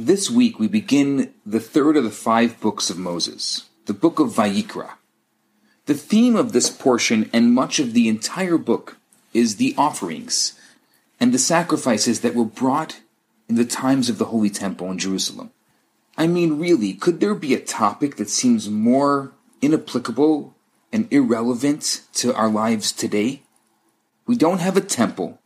This week we begin the third of the five books of Moses, the book of Vayikra. The theme of this portion and much of the entire book is the offerings and the sacrifices that were brought in the times of the Holy Temple in Jerusalem. I mean, really, could there be a topic that seems more inapplicable and irrelevant to our lives today? We don't have a temple.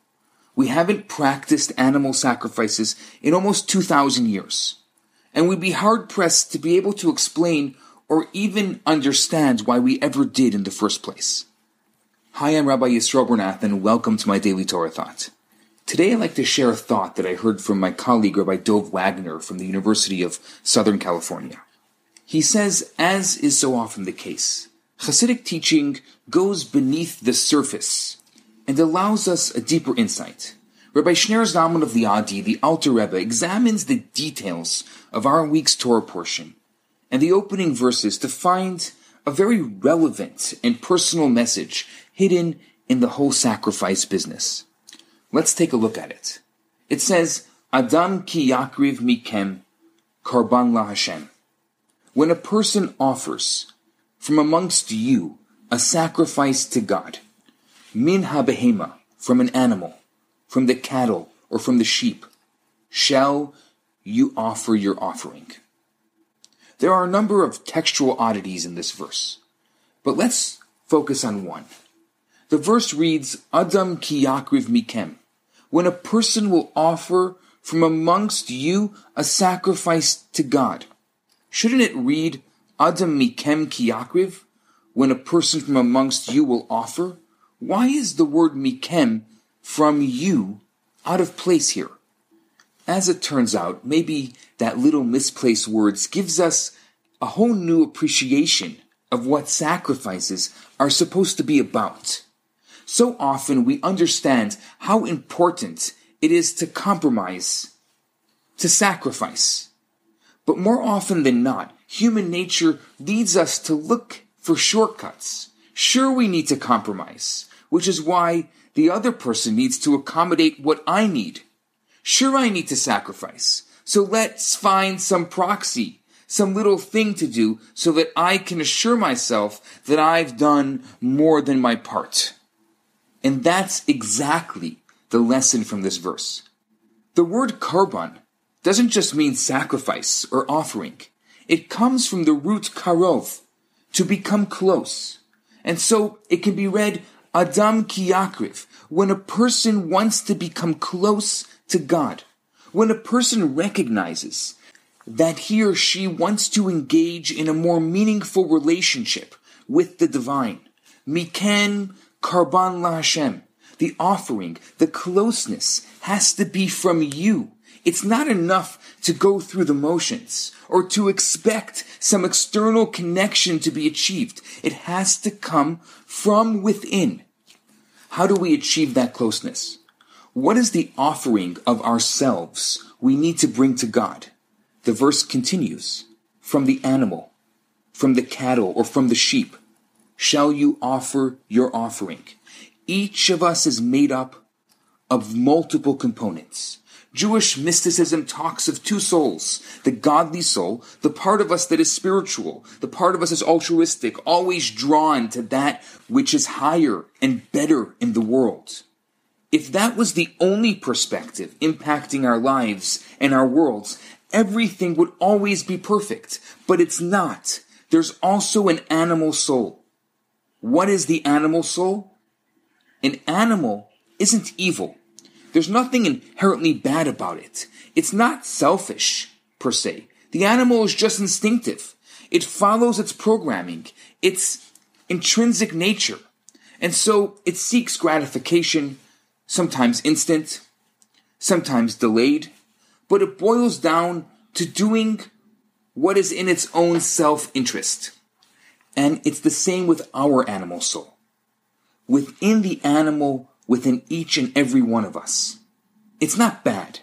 We haven't practiced animal sacrifices in almost 2,000 years. And we'd be hard pressed to be able to explain or even understand why we ever did in the first place. Hi, I'm Rabbi Yisroel Bernath, and welcome to my Daily Torah Thought. Today I'd like to share a thought that I heard from my colleague Rabbi Dov Wagner from the University of Southern California. He says, as is so often the case, Hasidic teaching goes beneath the surface and allows us a deeper insight. Rabbi Shneur Zalman of Liadi, the Alter Rebbe, examines the details of our week's Torah portion and the opening verses to find a very relevant and personal message hidden in the whole sacrifice business. Let's take a look at it. It says, Adam ki yakriv mikem karban la Hashem. When a person offers from amongst you a sacrifice to God, min habehema, from an animal, from the cattle, or from the sheep, shall you offer your offering. There are a number of textual oddities in this verse, but let's focus on one. The verse reads, Adam ki yakriv mikem, when a person will offer from amongst you a sacrifice to God. Shouldn't it read, Adam mikem ki yakriv, when a person from amongst you will offer? Why is the word mikem from you out of place here? As it turns out, maybe that little misplaced words gives us a whole new appreciation of what sacrifices are supposed to be about. So often we understand how important it is to compromise, to sacrifice. But more often than not, human nature leads us to look for shortcuts. Sure, we need to compromise which is why the other person needs to accommodate what I need. Sure, I need to sacrifice. So let's find some proxy, some little thing to do so that I can assure myself that I've done more than my part. And that's exactly the lesson from this verse. The word karban doesn't just mean sacrifice or offering. It comes from the root karov, to become close. And so it can be read Adam kiyakriv, when a person wants to become close to God, when a person recognizes that he or she wants to engage in a more meaningful relationship with the divine. Mikem karban la Hashem. The offering, the closeness has to be from you. It's not enough to go through the motions or to expect some external connection to be achieved. It has to come from within. How do we achieve that closeness? What is the offering of ourselves we need to bring to God? The verse continues from the animal, from the cattle, or from the sheep shall you offer your offering. Each of us is made up of multiple components. Jewish mysticism talks of two souls. The godly soul, the part of us that is spiritual, the part of us is altruistic, always drawn to that which is higher and better in the world. If that was the only perspective impacting our lives and our worlds, everything would always be perfect. But it's not. There's also an animal soul. What is the animal soul? An animal isn't evil. There's nothing inherently bad about it. It's not selfish, per se. The animal is just instinctive. It follows its programming, its intrinsic nature. And so it seeks gratification, sometimes instant, sometimes delayed, but it boils down to doing what is in its own self interest. And it's the same with our animal soul. Within the animal within each and every one of us. It's not bad.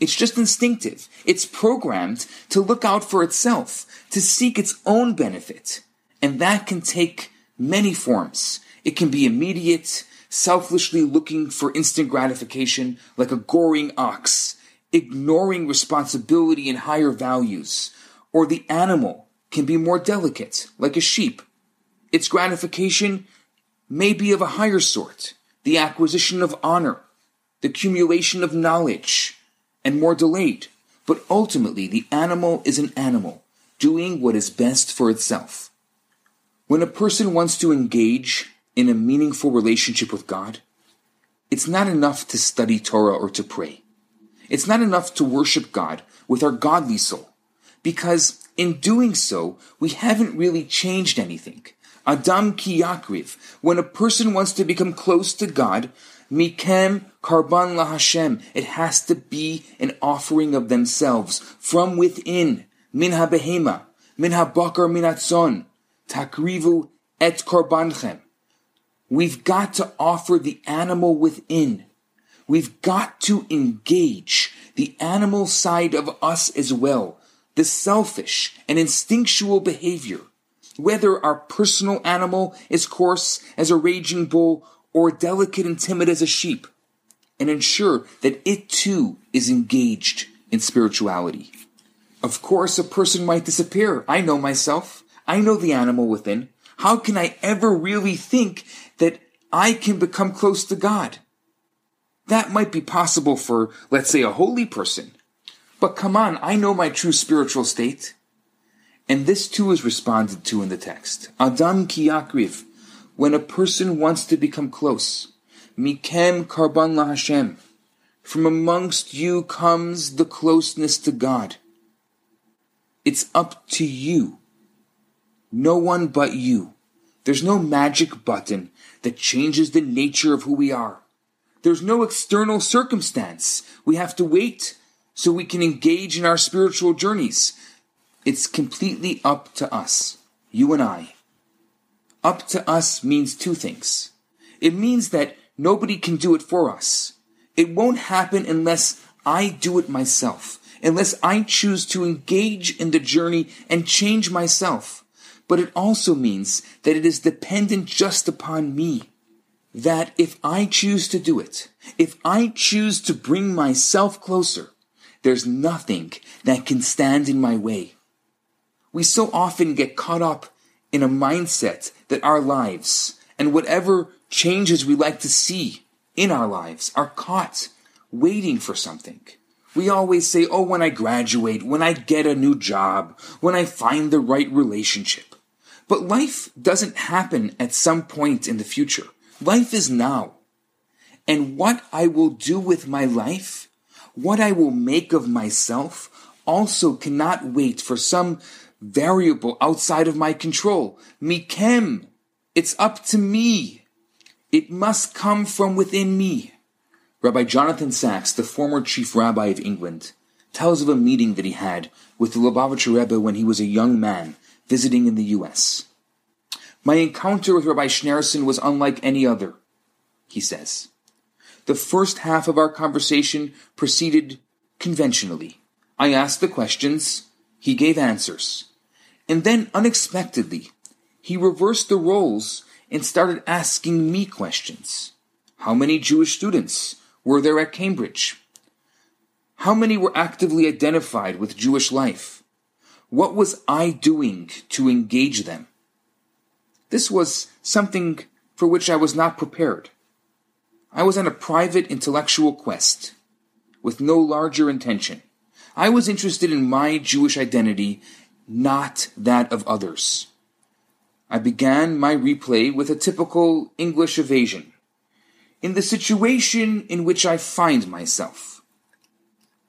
It's just instinctive. It's programmed to look out for itself, to seek its own benefit. And that can take many forms. It can be immediate, selfishly looking for instant gratification, like a goring ox. ignoring responsibility and higher values, or the animal can be more delicate, like a sheep. Its gratification may be of a higher sort, the acquisition of honor, the accumulation of knowledge, and more delayed. But ultimately, the animal is an animal, doing what is best for itself. When a person wants to engage in a meaningful relationship with God, it's not enough to study Torah or to pray. It's not enough to worship God with our godly soul, because in doing so, we haven't really changed anything. Adam ki yakriv. When a person wants to become close to God, mikem karban lahashem. It has to be an offering of themselves from within. Min habehema, min habakar min atzon. Takrivu et karbanchem. We've got to offer the animal within. We've got to engage the animal side of us as well, the selfish and instinctual behavior whether our personal animal is coarse as a raging bull or delicate and timid as a sheep, and ensure that it too is engaged in spirituality. Of course, a person might disappear. I know myself. I know the animal within. How can I ever really think that I can become close to God? That might be possible for, let's say, a holy person. But come on, I know my true spiritual state. And this too is responded to in the text. Adam ki yakriv, when a person wants to become close. Mikem karban la Hashem. From amongst you comes the closeness to God. It's up to you. No one but you. There's no magic button that changes the nature of who we are. There's no external circumstance. We have to wait so we can engage in our spiritual journeys. It's completely up to us, you and I. Up to us means two things. It means that nobody can do it for us. It won't happen unless I do it myself, unless I choose to engage in the journey and change myself. But it also means that it is dependent just upon me. That if I choose to do it, if I choose to bring myself closer, there's nothing that can stand in my way. We so often get caught up in a mindset that our lives and whatever changes we like to see in our lives are caught waiting for something. We always say, oh, when I graduate, when I get a new job, when I find the right relationship. But life doesn't happen at some point in the future. Life is now. And what I will do with my life, what I will make of myself, also cannot wait for some variable outside of my control. Mikem. It's up to me. It must come from within me. Rabbi Jonathan Sacks, the former chief rabbi of England, tells of a meeting that he had with the Lubavitcher Rebbe when he was a young man visiting in the U.S. My encounter with Rabbi Schneerson was unlike any other, he says. The first half of our conversation proceeded conventionally. I asked the questions, he gave answers. And then, unexpectedly, he reversed the roles and started asking me questions. How many Jewish students were there at Cambridge? How many were actively identified with Jewish life? What was I doing to engage them? This was something for which I was not prepared. I was on a private intellectual quest with no larger intention. I was interested in my Jewish identity not that of others. I began my replay with a typical English evasion. In the situation in which I find myself.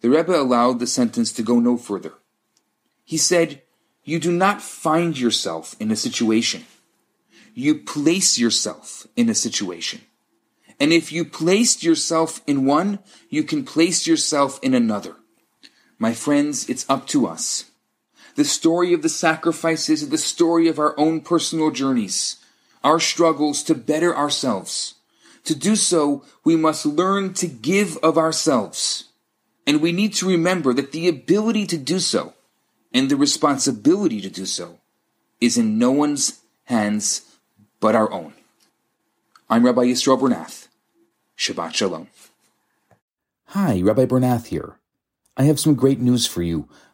The Rebbe allowed the sentence to go no further. He said, You do not find yourself in a situation. You place yourself in a situation. And if you placed yourself in one, you can place yourself in another. My friends, it's up to us the story of the sacrifices the story of our own personal journeys, our struggles to better ourselves. To do so, we must learn to give of ourselves. And we need to remember that the ability to do so and the responsibility to do so is in no one's hands but our own. I'm Rabbi Yisrael Bernath. Shabbat Shalom. Hi, Rabbi Bernath here. I have some great news for you.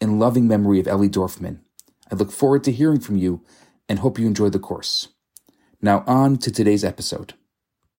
in loving memory of Ellie Dorfman. I look forward to hearing from you and hope you enjoy the course. Now, on to today's episode.